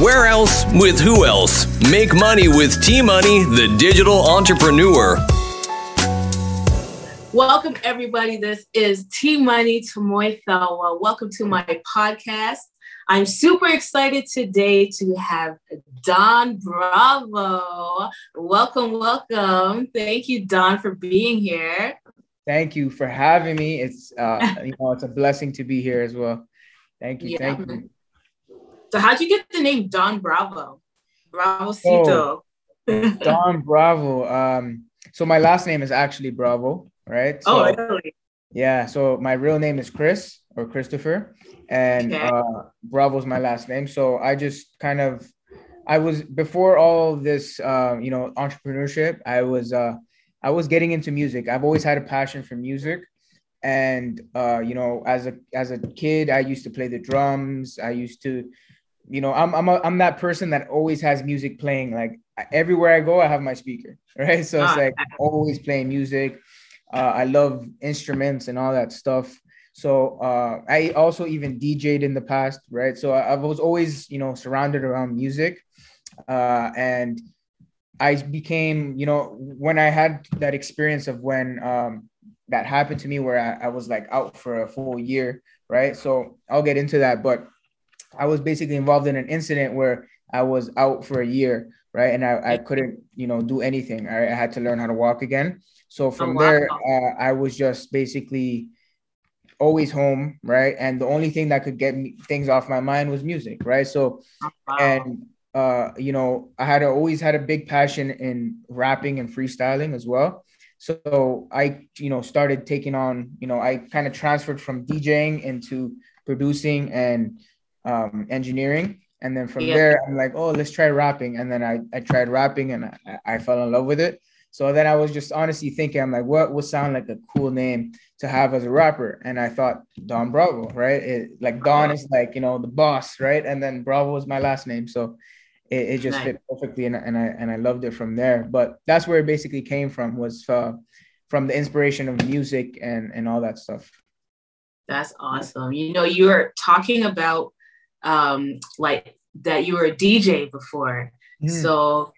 Where else? With who else? Make money with T Money, the digital entrepreneur. Welcome, everybody. This is T Money Tamoy Thelwa. Welcome to my podcast. I'm super excited today to have Don Bravo. Welcome, welcome. Thank you, Don, for being here. Thank you for having me. It's uh, you know it's a blessing to be here as well. Thank you. Yeah. Thank you. So how'd you get the name Don Bravo? Bravo Cito. Oh, Don Bravo. Um, so my last name is actually Bravo, right? Oh, so, oh, really? Yeah. So my real name is Chris or Christopher, and okay. uh, Bravo is my last name. So I just kind of, I was before all this, uh, you know, entrepreneurship. I was, uh, I was getting into music. I've always had a passion for music, and uh, you know, as a as a kid, I used to play the drums. I used to you know, I'm I'm a, I'm that person that always has music playing. Like everywhere I go, I have my speaker, right? So it's ah, like always playing music. Uh, I love instruments and all that stuff. So uh, I also even DJed in the past, right? So I, I was always, you know, surrounded around music, uh, and I became, you know, when I had that experience of when um, that happened to me, where I, I was like out for a full year, right? So I'll get into that, but I was basically involved in an incident where I was out for a year, right? And I, I couldn't, you know, do anything. I, I had to learn how to walk again. So from oh, wow. there, uh, I was just basically always home, right? And the only thing that could get me things off my mind was music, right? So, oh, wow. and uh, you know, I had always had a big passion in rapping and freestyling as well. So I, you know, started taking on, you know, I kind of transferred from DJing into producing and um, engineering. And then from yeah. there, I'm like, oh, let's try rapping. And then I, I tried rapping and I, I fell in love with it. So then I was just honestly thinking, I'm like, what would sound like a cool name to have as a rapper? And I thought Don Bravo, right? It, like Don is like, you know, the boss, right? And then Bravo was my last name. So it, it just nice. fit perfectly. And, and I, and I loved it from there. But that's where it basically came from was uh, from the inspiration of music and, and all that stuff. That's awesome. You know, you are talking about um, like that you were a DJ before. Mm. So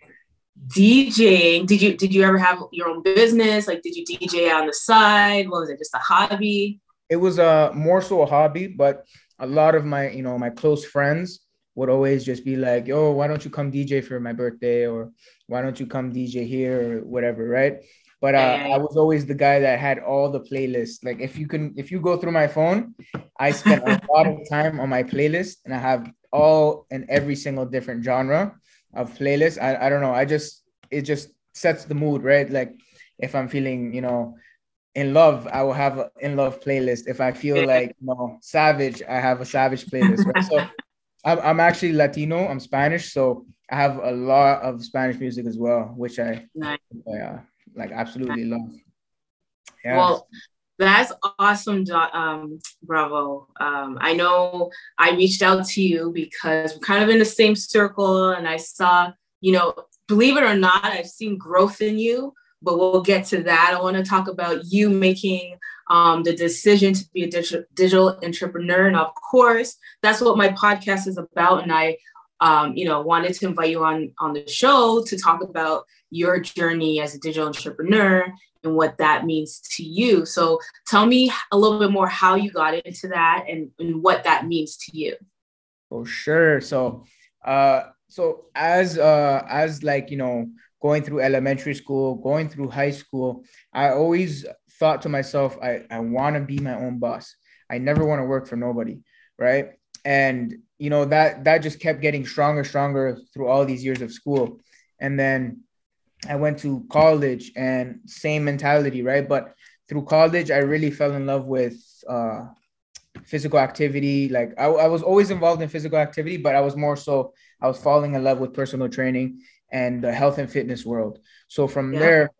DJing, did you did you ever have your own business? Like did you DJ on the side? What was it, just a hobby? It was a uh, more so a hobby, but a lot of my, you know, my close friends would always just be like, "Yo, why don't you come DJ for my birthday?" or "Why don't you come DJ here?" or whatever, right? But uh, I was always the guy that had all the playlists. Like if you can, if you go through my phone, I spend a lot of time on my playlist, and I have all and every single different genre of playlist. I, I don't know. I just it just sets the mood, right? Like if I'm feeling, you know, in love, I will have an in love playlist. If I feel like you know savage, I have a savage playlist. Right? so I'm, I'm actually Latino. I'm Spanish, so I have a lot of Spanish music as well, which I nice. uh, like absolutely love. Yeah. Well, that's awesome, um, Bravo. Um, I know I reached out to you because we're kind of in the same circle, and I saw, you know, believe it or not, I've seen growth in you. But we'll get to that. I want to talk about you making um, the decision to be a digital, digital entrepreneur, and of course, that's what my podcast is about. And I um, you know, wanted to invite you on on the show to talk about your journey as a digital entrepreneur and what that means to you. So tell me a little bit more how you got into that and, and what that means to you. For sure. So uh so as uh as like you know going through elementary school, going through high school, I always thought to myself, I, I want to be my own boss. I never want to work for nobody. Right. And you know that that just kept getting stronger stronger through all these years of school and then i went to college and same mentality right but through college i really fell in love with uh, physical activity like I, I was always involved in physical activity but i was more so i was falling in love with personal training and the health and fitness world so from yeah. there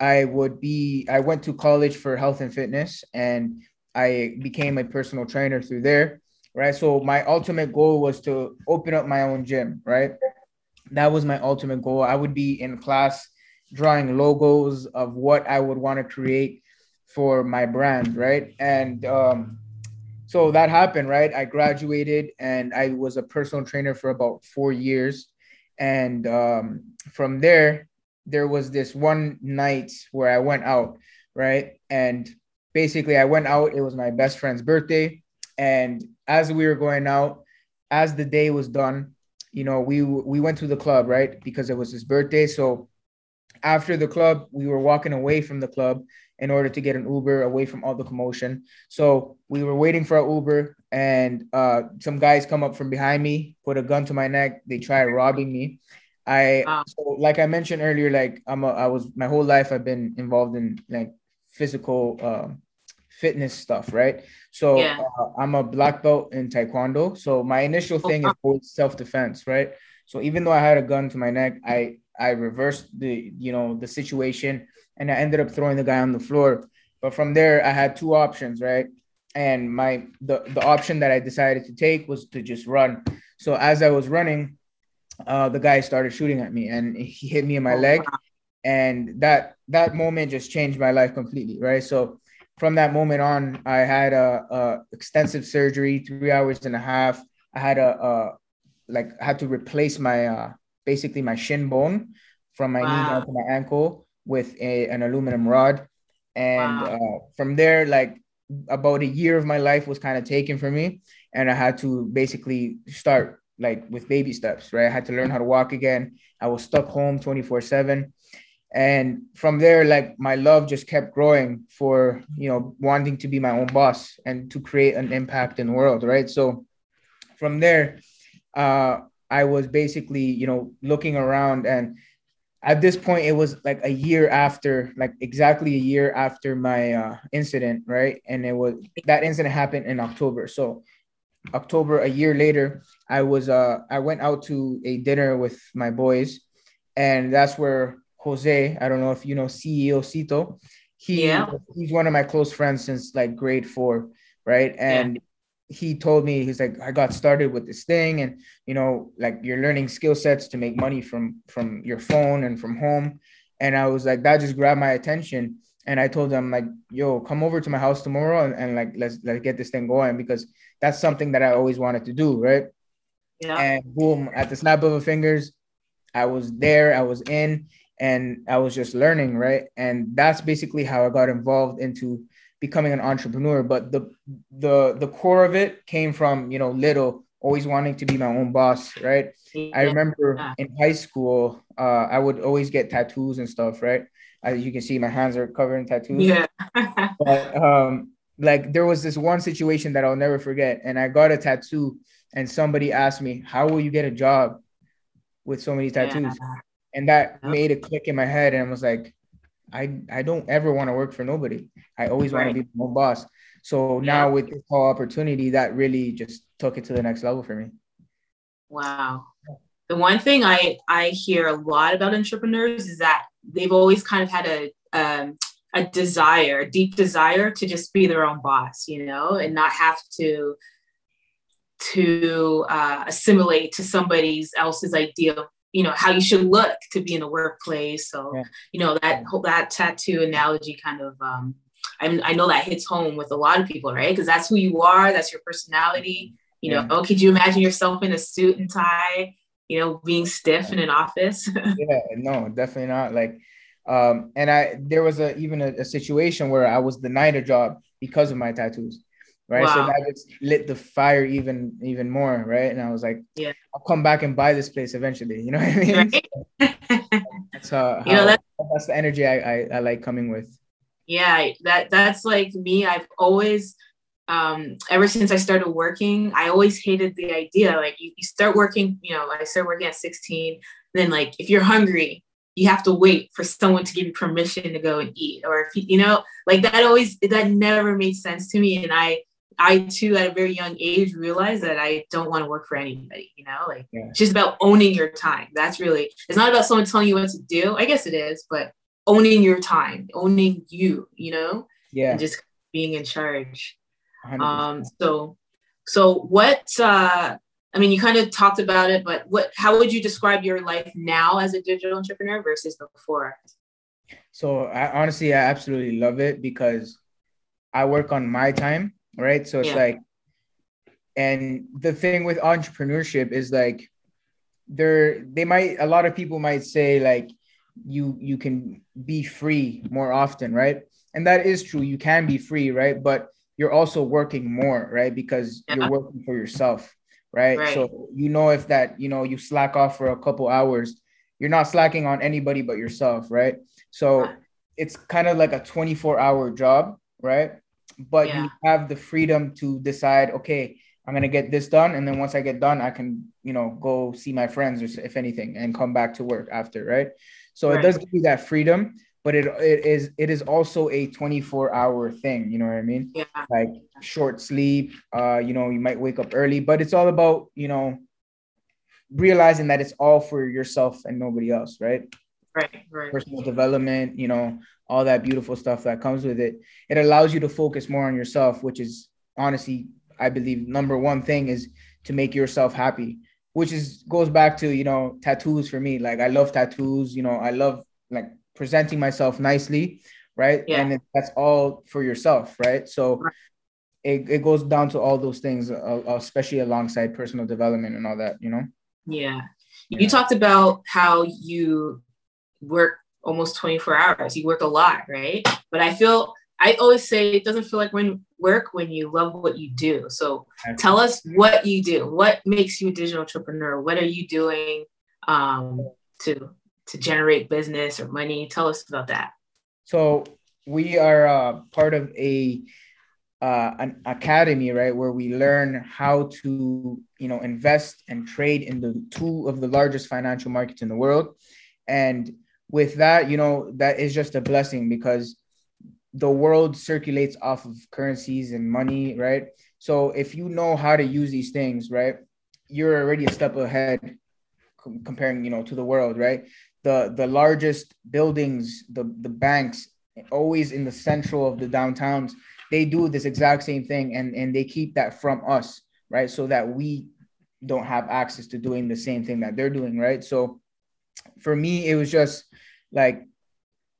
i would be i went to college for health and fitness and i became a personal trainer through there right? So my ultimate goal was to open up my own gym, right? That was my ultimate goal. I would be in class drawing logos of what I would want to create for my brand, right? And um, so that happened, right? I graduated and I was a personal trainer for about four years. And um, from there, there was this one night where I went out, right? And basically, I went out. It was my best friend's birthday. And as we were going out, as the day was done, you know, we we went to the club, right? Because it was his birthday. So after the club, we were walking away from the club in order to get an Uber away from all the commotion. So we were waiting for our Uber, and uh, some guys come up from behind me, put a gun to my neck. They try robbing me. I wow. so like I mentioned earlier, like I'm a, I was my whole life I've been involved in like physical uh, fitness stuff, right? So yeah. uh, I'm a black belt in Taekwondo. So my initial thing is always self defense, right? So even though I had a gun to my neck, I I reversed the you know the situation and I ended up throwing the guy on the floor. But from there, I had two options, right? And my the the option that I decided to take was to just run. So as I was running, uh, the guy started shooting at me, and he hit me in my oh, leg, wow. and that that moment just changed my life completely, right? So from that moment on, I had a, a extensive surgery, three hours and a half. I had a, a like had to replace my uh, basically my shin bone from my wow. knee down to my ankle with a, an aluminum rod. And wow. uh, from there, like about a year of my life was kind of taken from me. And I had to basically start like with baby steps, right? I had to learn how to walk again. I was stuck home 24 7. And from there, like my love just kept growing for, you know, wanting to be my own boss and to create an impact in the world, right? So from there, uh, I was basically, you know, looking around and at this point it was like a year after like exactly a year after my uh, incident right and it was that incident happened in october so october a year later i was uh i went out to a dinner with my boys and that's where jose i don't know if you know ceo cito. He yeah. he's one of my close friends since like grade four right? And he told me he's like i got started with this thing and you know like you're learning skill sets to make money from from your phone and from home. And i was like that just grabbed my attention. And i told him like yo come over to my house tomorrow and, and like let's let's get this thing going because that's something that i always wanted to do right? Yeah. And boom at the snap of a fingers i was there i was in and i was just learning right? And that's basically how i got involved into becoming an entrepreneur. But the the the core of it came from you know little always wanting to be my own boss right? I remember in high school uh, i would always get tattoos and stuff right? As you can see my hands are covered in tattoos. Yeah. But um like there was this one situation that i'll never forget and i got a tattoo and somebody asked me how will you get a job with so many tattoos? Yeah. And that made a click in my head and I was like I I don't ever want to work for nobody. I always right. want to be my own boss. So yeah. now with this whole opportunity, that really just took it to the next level for me. Wow. The one thing I I hear a lot about entrepreneurs is that they've always kind of had a um, a desire, a deep desire to just be their own boss, you know, and not have to to uh, assimilate to somebody else's idea of you know how you should look to be in the workplace. So yeah. you know that whole that tattoo analogy kind of um I, I know that hits home with a lot of people right? Because that's who you are that's your personality. You yeah. know oh, could you imagine yourself in a suit and tie you know being stiff in an office? Yeah no definitely not. Like um and i there was a even a, a situation where i was denied a job because of my tattoos right? Wow. So that just lit the fire even even more, right? And I was like, yeah, I'll come back and buy this place eventually. You know what I mean? Right? that's uh, you know that's, that's the energy I, I I like coming with. Yeah, that that's like me. I've always um, ever since I started working, I always hated the idea. Like you, you start working, you know, I started working at 16. Then like if you're hungry, you have to wait for someone to give you permission to go and eat. Or if you, you know, like that always that never made sense to me. And I I too, at a very young age, realized that I don't want to work for anybody. You know, like yeah. it's just about owning your time. That's really. It's not about someone telling you what to do. I guess it is, but owning your time, owning you. You know, yeah, and just being in charge. 100%. Um. So, so what? uh I mean, you kind of talked about it, but what? How would you describe your life now as a digital entrepreneur versus before? So, I honestly, I absolutely love it because I work on my time right? So it's yeah. like and the thing with entrepreneurship is like there they might a lot of people might say like you you can be free more often right and that is true you can be free right but you're also working more right because yeah. you're working for yourself right? right so you know if that you know you slack off for a couple hours you're not slacking on anybody but yourself right so it's kind of like a 24 hour job right but yeah. you have the freedom to decide okay i'm going to get this done and then once i get done i can you know go see my friends or if anything and come back to work after right so right. it does give you that freedom but it it is it is also a 24 hour thing you know what i mean yeah like short sleep uh you know you might wake up early but it's all about you know realizing that it's all for yourself and nobody else right right right personal development you know all that beautiful stuff that comes with it it allows you to focus more on yourself which is honestly i believe number one thing is to make yourself happy which is goes back to you know tattoos for me like i love tattoos you know i love like presenting myself nicely, right? Yeah. And that's all for yourself, right? So it, it goes down to all those things, uh, especially alongside personal development and all that, you know? Yeah. yeah. You talked about how you work almost 24 hours. You work a lot, right? But I feel I always say it doesn't feel like when work when you love what you do. So tell us what you do. What makes you a digital entrepreneur? What are you doing um, to to generate business or money? Tell us about that. So we are uh, part of a uh, an academy, right, where we learn how to you know invest and trade in the two of the largest financial markets in the world, and with that, you know, that is just a blessing because the world circulates off of currencies and money, right? So if you know how to use these things, right, you're already a step ahead comparing, you know, to the world, right? the the largest buildings, the the banks, always in the central of the downtowns, they do this exact same thing, and and they keep that from us, right? So that we don't have access to doing the same thing that they're doing, right? So for me, it was just like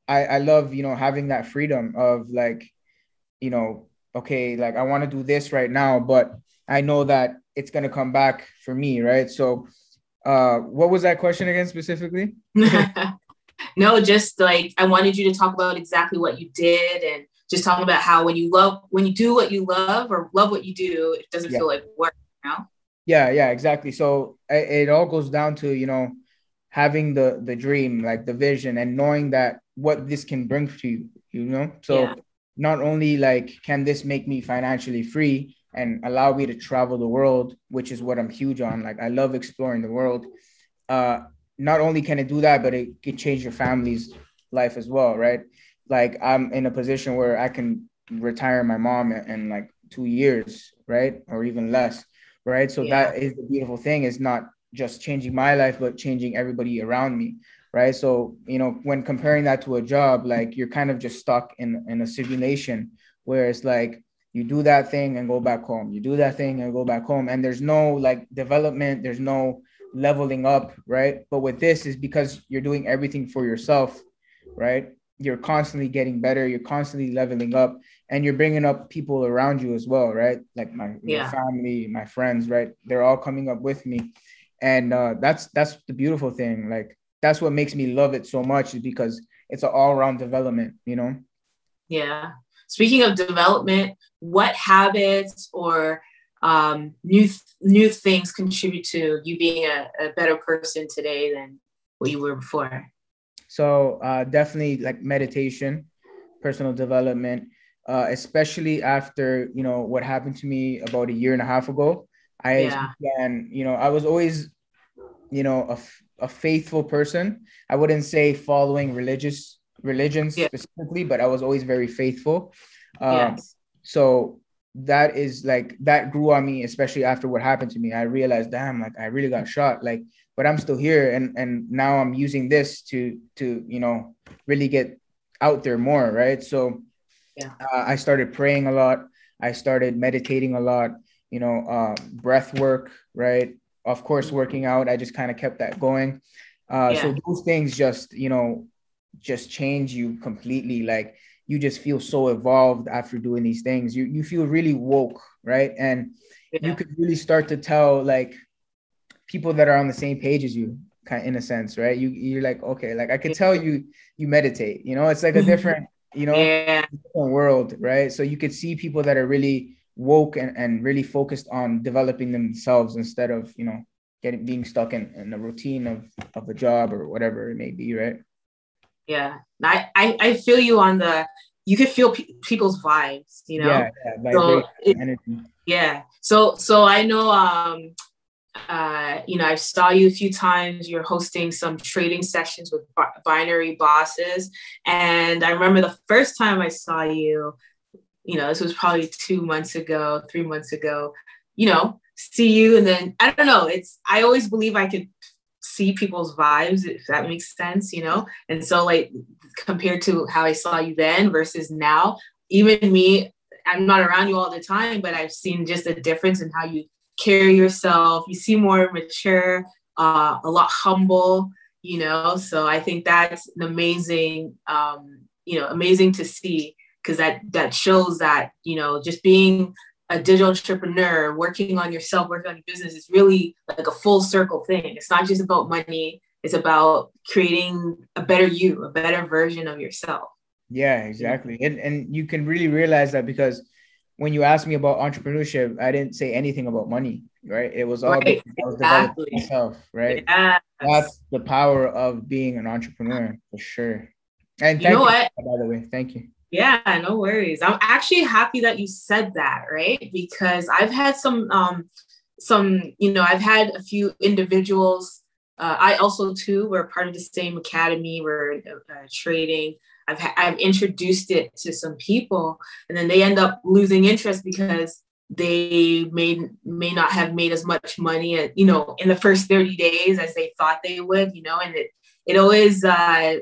I I love you know having that freedom of like you know okay like I want to do this right now, but I know that it's gonna come back for me, right? So uh, what was that question again specifically? no, just like I wanted you to talk about exactly what you did and just talking about how when you love when you do what you love or love what you do, it doesn't yeah. feel like work, you know? Yeah, yeah, exactly. So it, it all goes down to, you know, having the the dream, like the vision and knowing that what this can bring to you, you know? So yeah. not only like can this make me financially free, and allow me to travel the world, which is what I'm huge on. Like I love exploring the world. Uh, not only can it do that, but it can change your family's life as well, right? Like I'm in a position where I can retire my mom in, in like two years, right, or even less, right? So yeah. that is the beautiful thing. Is not just changing my life, but changing everybody around me, right? So you know, when comparing that to a job, like you're kind of just stuck in in a simulation where it's like you do that thing and go back home. You do that thing and go back home. And there's no like development there's no leveling up right? But with this is because you're doing everything for yourself right? You're constantly getting better. You're constantly leveling up and you're bringing up people around you as well right? Like my, yeah. my family my friends right? They're all coming up with me and uh, that's that's the beautiful thing like that's what makes me love it so much is because it's an all-around development you know yeah Speaking of development, what habits or um, new new things contribute to you being a, a better person today than what you were before? So uh, definitely like meditation, personal development, uh, especially after you know what happened to me about a year and a half ago. I yeah. began, you know, I was always, you know, a, a faithful person. I wouldn't say following religious religions yeah. specifically, but I was always very faithful. Um, yes. So that is like that grew on me, especially after what happened to me. I realized, damn, like I really got shot. Like, but I'm still here, and and now I'm using this to to you know really get out there more, right? So yeah, uh, I started praying a lot. I started meditating a lot. You know, uh, breath work, right? Of course, working out. I just kind of kept that going. Uh, yeah. So those things just you know just change you completely. Like you just feel so evolved after doing these things. You you feel really woke, right? And yeah. you could really start to tell like people that are on the same page as you kind of in a sense right you you're like okay like i could tell you you meditate you know it's like a different you know yeah. different world right so you could see people that are really woke and, and really focused on developing themselves instead of you know getting being stuck in, in the routine of of a job or whatever it may be right? Yeah. I i, I feel you on the you can feel pe- people's vibes you know? Yeah, yeah, so it, yeah. So so i know um uh, you know, I saw you a few times. You're hosting some trading sessions with binary bosses. And I remember the first time I saw you, you know, this was probably two months ago, three months ago, you know, see you. And then I don't know, it's, I always believe I could see people's vibes, if that makes sense, you know? And so, like, compared to how I saw you then versus now, even me, I'm not around you all the time, but I've seen just a difference in how you carry yourself. You seem more mature, uh, a lot humble, you know. So I think that's an amazing, um, you know, amazing to see because that that shows that you know just being a digital entrepreneur, working on yourself, working on your business is really like a full circle thing. It's not just about money. It's about creating a better you, a better version of yourself. Yeah, exactly. And and you can really realize that because when you asked me about entrepreneurship, I didn't say anything about money, right? It was all right, about exactly. myself, right? Yes. That's the power of being an entrepreneur for sure. And thank you know what? by the way, thank you. Yeah, no worries. I'm actually happy that you said that, right? Because I've had some, um, some, you know, I've had a few individuals. Uh, I also too were part of the same academy. We're uh, trading I've, I've introduced it to some people and then they end up losing interest because they may may not have made as much money at, you know in the first 30 days as they thought they would you know and it it always uh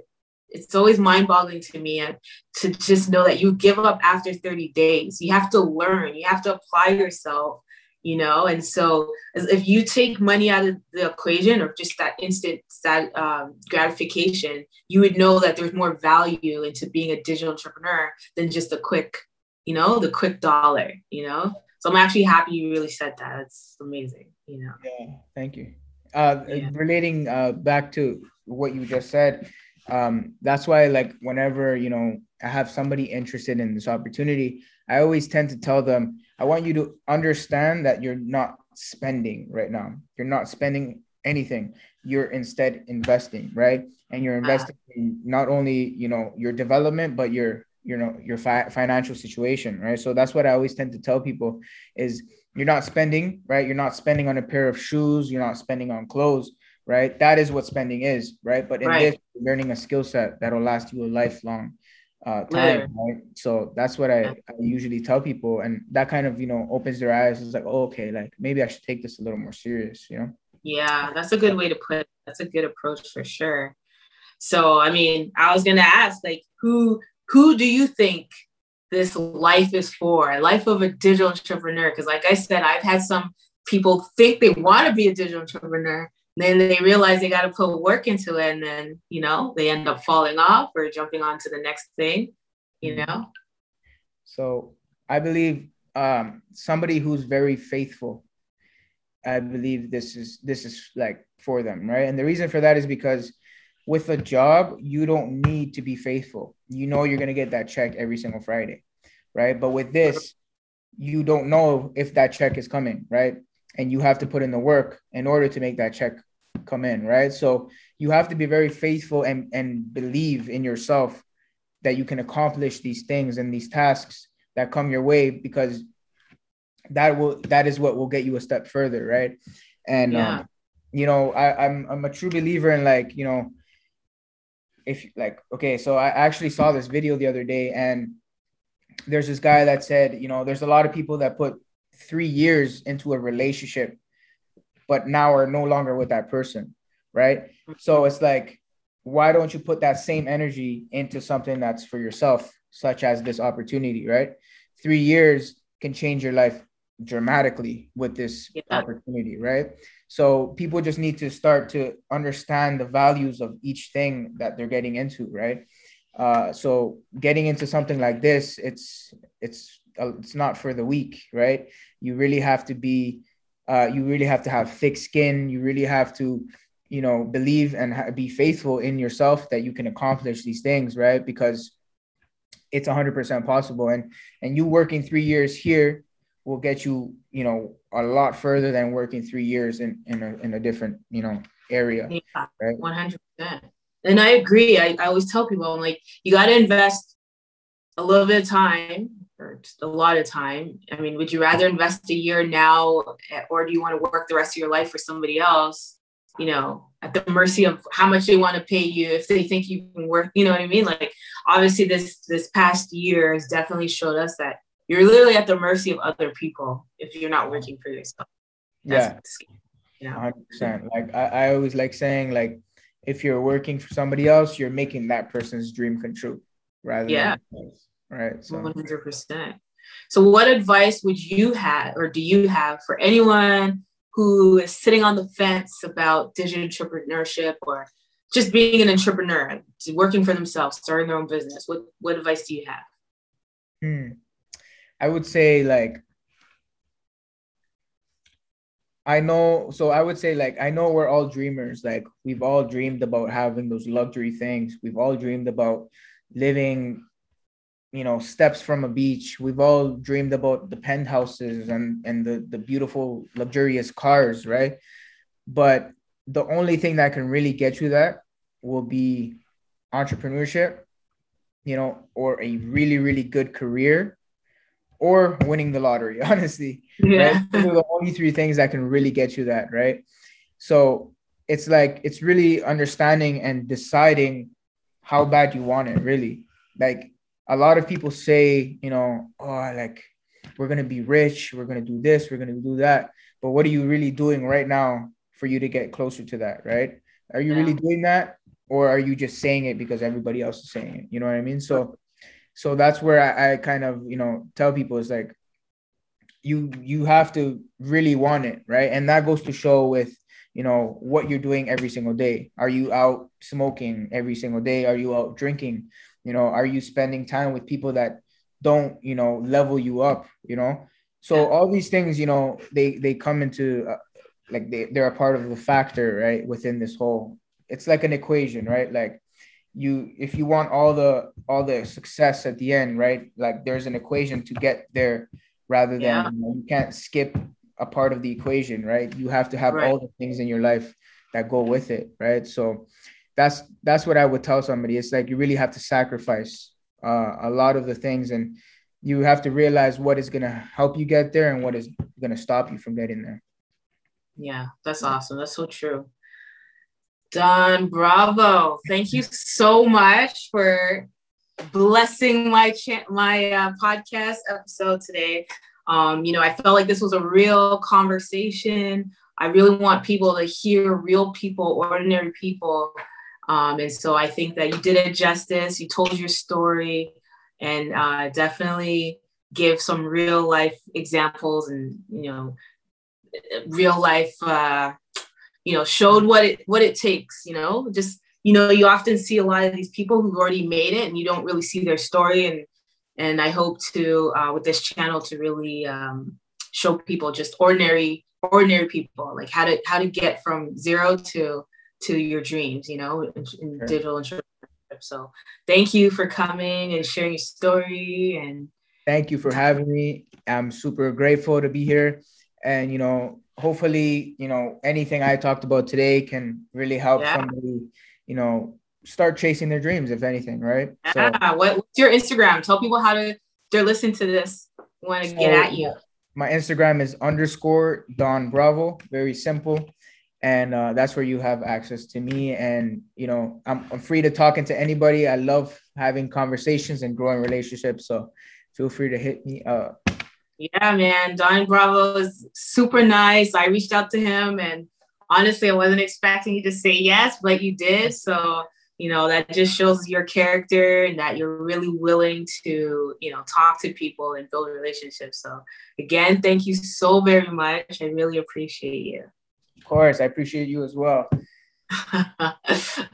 it's always mind-boggling to me to just know that you give up after 30 days. You have to learn. You have to apply yourself you know? And so if you take money out of the equation or just that instant that um, gratification you would know that there's more value into being a digital entrepreneur than just a quick you know the quick dollar you know? So i'm actually happy you really said that. It's amazing you know? Yeah thank you. Uh, yeah. relating uh, back to what you just said um, that's why like whenever you know i have somebody interested in this opportunity i always tend to tell them I want you to understand that you're not spending right now. You're not spending anything. You're instead investing, right? And you're uh-huh. investing uh, in not only you know your development, but your you know your fi- financial situation, right? So that's what I always tend to tell people is you're not spending, right? You're not spending on a pair of shoes. You're not spending on clothes, right? That is what spending is, right? But in right. this, learning a skill set that'll last you a lifelong uh, time, right. So that's what I, I, usually tell people, and that kind of you know opens their eyes. It's like, oh, okay, like maybe I should take this a little more serious, you know? Yeah, that's a good way to put. It. That's a good approach for sure. So, I mean, I was gonna ask, like, who who do you think this life is for? Life of a digital entrepreneur? Because, like I said, I've had some people think they want to be a digital entrepreneur, then they realize they got to put work into it and then you know they end up falling off or jumping on to the next thing you mm-hmm. know? So i believe um, somebody who's very faithful i believe this is this is like for them right? And the reason for that is because with a job you don't need to be faithful. You know you're going to get that check every single friday right? But with this you don't know if that check is coming right? And you have to put in the work in order to make that check come in, right? So you have to be very faithful and, and believe in yourself that you can accomplish these things and these tasks that come your way because that will that is what will get you a step further, right? And yeah. um, you know, I, I'm I'm a true believer in like, you know, if like okay, so I actually saw this video the other day and there's this guy that said, you know, there's a lot of people that put three years into a relationship but now are no longer with that person, right? So it's like, why don't you put that same energy into something that's for yourself, such as this opportunity, right? Three years can change your life dramatically with this yeah. opportunity, right? So people just need to start to understand the values of each thing that they're getting into, right? Uh, so getting into something like this, it's it's it's not for the weak, right? You really have to be, uh, you really have to have thick skin. You really have to, you know, believe and ha- be faithful in yourself that you can accomplish these things, right? Because it's 100% possible. And and you working three years here will get you, you know, a lot further than working three years in in a, in a different, you know, area. Yeah, right? 100%. And I agree. I, I always tell people, I'm like, you got to invest a little bit of time or a lot of time. I mean, would you rather invest a year now eh, or do you want to work the rest of your life for somebody else? You know, at the mercy of how much they want to pay you if they think you can work, you know what I mean? Like obviously this this past year has definitely showed us that you're literally at the mercy of other people if you're not working for yourself. That's yeah. You know? 100%. Like I, I always like saying like if you're working for somebody else, you're making that person's dream come true rather yeah. than right. So 100%. So what advice would you have or do you have for anyone who is sitting on the fence about digital entrepreneurship or just being an entrepreneur, working for themselves, starting their own business? What what advice do you have? Hmm. I would say like I know so I would say like I know we're all dreamers. Like we've all dreamed about having those luxury things. We've all dreamed about living you know steps from a beach. We've all dreamed about the penthouses and and the the beautiful luxurious cars right? But the only thing that can really get you that will be entrepreneurship you know or a really really good career or winning the lottery honestly yeah. right those are the only three things that can really get you that right? So it's like it's really understanding and deciding how bad you want it really. Like a lot of people say, you know, oh, like we're gonna be rich, we're gonna do this, we're gonna do that. But what are you really doing right now for you to get closer to that, right? Are you yeah. really doing that? Or are you just saying it because everybody else is saying it? You know what I mean? So so that's where I, I kind of, you know, tell people is like you you have to really want it, right? And that goes to show with you know what you're doing every single day are you out smoking every single day are you out drinking you know are you spending time with people that don't you know level you up you know? So all these things you know they they come into uh, like they, they're a part of the factor right within this whole it's like an equation right? Like you if you want all the all the success at the end right like there's an equation to get there rather than yeah. you, know, you, can't skip a part of the equation right? You have to have right. all the things in your life that go with it right? So that's that's what I would tell somebody. It's like you really have to sacrifice uh, a lot of the things, and you have to realize what is going to help you get there and what is going to stop you from getting there. Yeah, that's awesome. That's so true. Don Bravo, thank you so much for blessing my cha- my uh, podcast episode today. Um, you know, I felt like this was a real conversation. I really want people to hear real people, ordinary people um, and so I think that you did it justice. You told your story and uh, definitely give some real life examples and, you know, real life, uh, you know, showed what it, what it takes, you know, just, you know, you often see a lot of these people who've already made it and you don't really see their story. And, and I hope to, uh, with this channel to really um, show people just ordinary, ordinary people, like how to, how to get from zero to, to your dreams, you know, in, in sure. digital entrepreneurship. So thank you for coming and sharing your story and thank you for having me. I'm super grateful to be here. And you know, hopefully, you know, anything I talked about today can really help yeah. somebody, you know, start chasing their dreams, if anything, right? Yeah. So, what, what's your Instagram? Tell people how to they're listening to this, want to so, get at you. My Instagram is underscore Don Bravo. Very simple and uh, that's where you have access to me. And you know I'm, I'm free to talking to anybody. I love having conversations and growing relationships. So feel free to hit me up. Yeah man. Don bravo is super nice. I reached out to him and honestly i wasn't expecting you to say yes but you did. So you know that just shows your character and that you're really willing to you know talk to people and build relationships. So again thank you so very much. I really appreciate you course. I appreciate you as well. All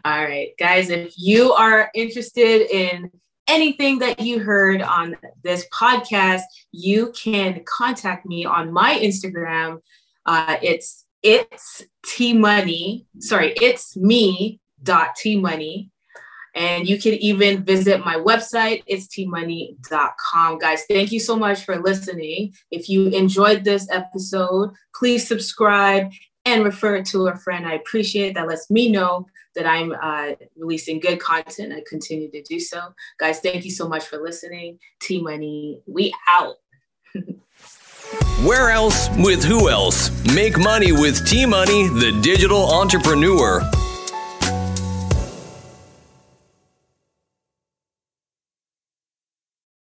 right, guys, if you are interested in anything that you heard on this podcast, you can contact me on my Instagram. Uh, it's it's T Money. Sorry, it's me dot T Money. And you can even visit my website, it's tmoney.com. Guys, thank you so much for listening. If you enjoyed this episode, please subscribe and refer it to a friend. I appreciate that. Lets me know that I'm uh, releasing good content. I continue to do so. Guys, thank you so much for listening. T Money, we out. Where else with who else? Make money with T Money, the digital entrepreneur.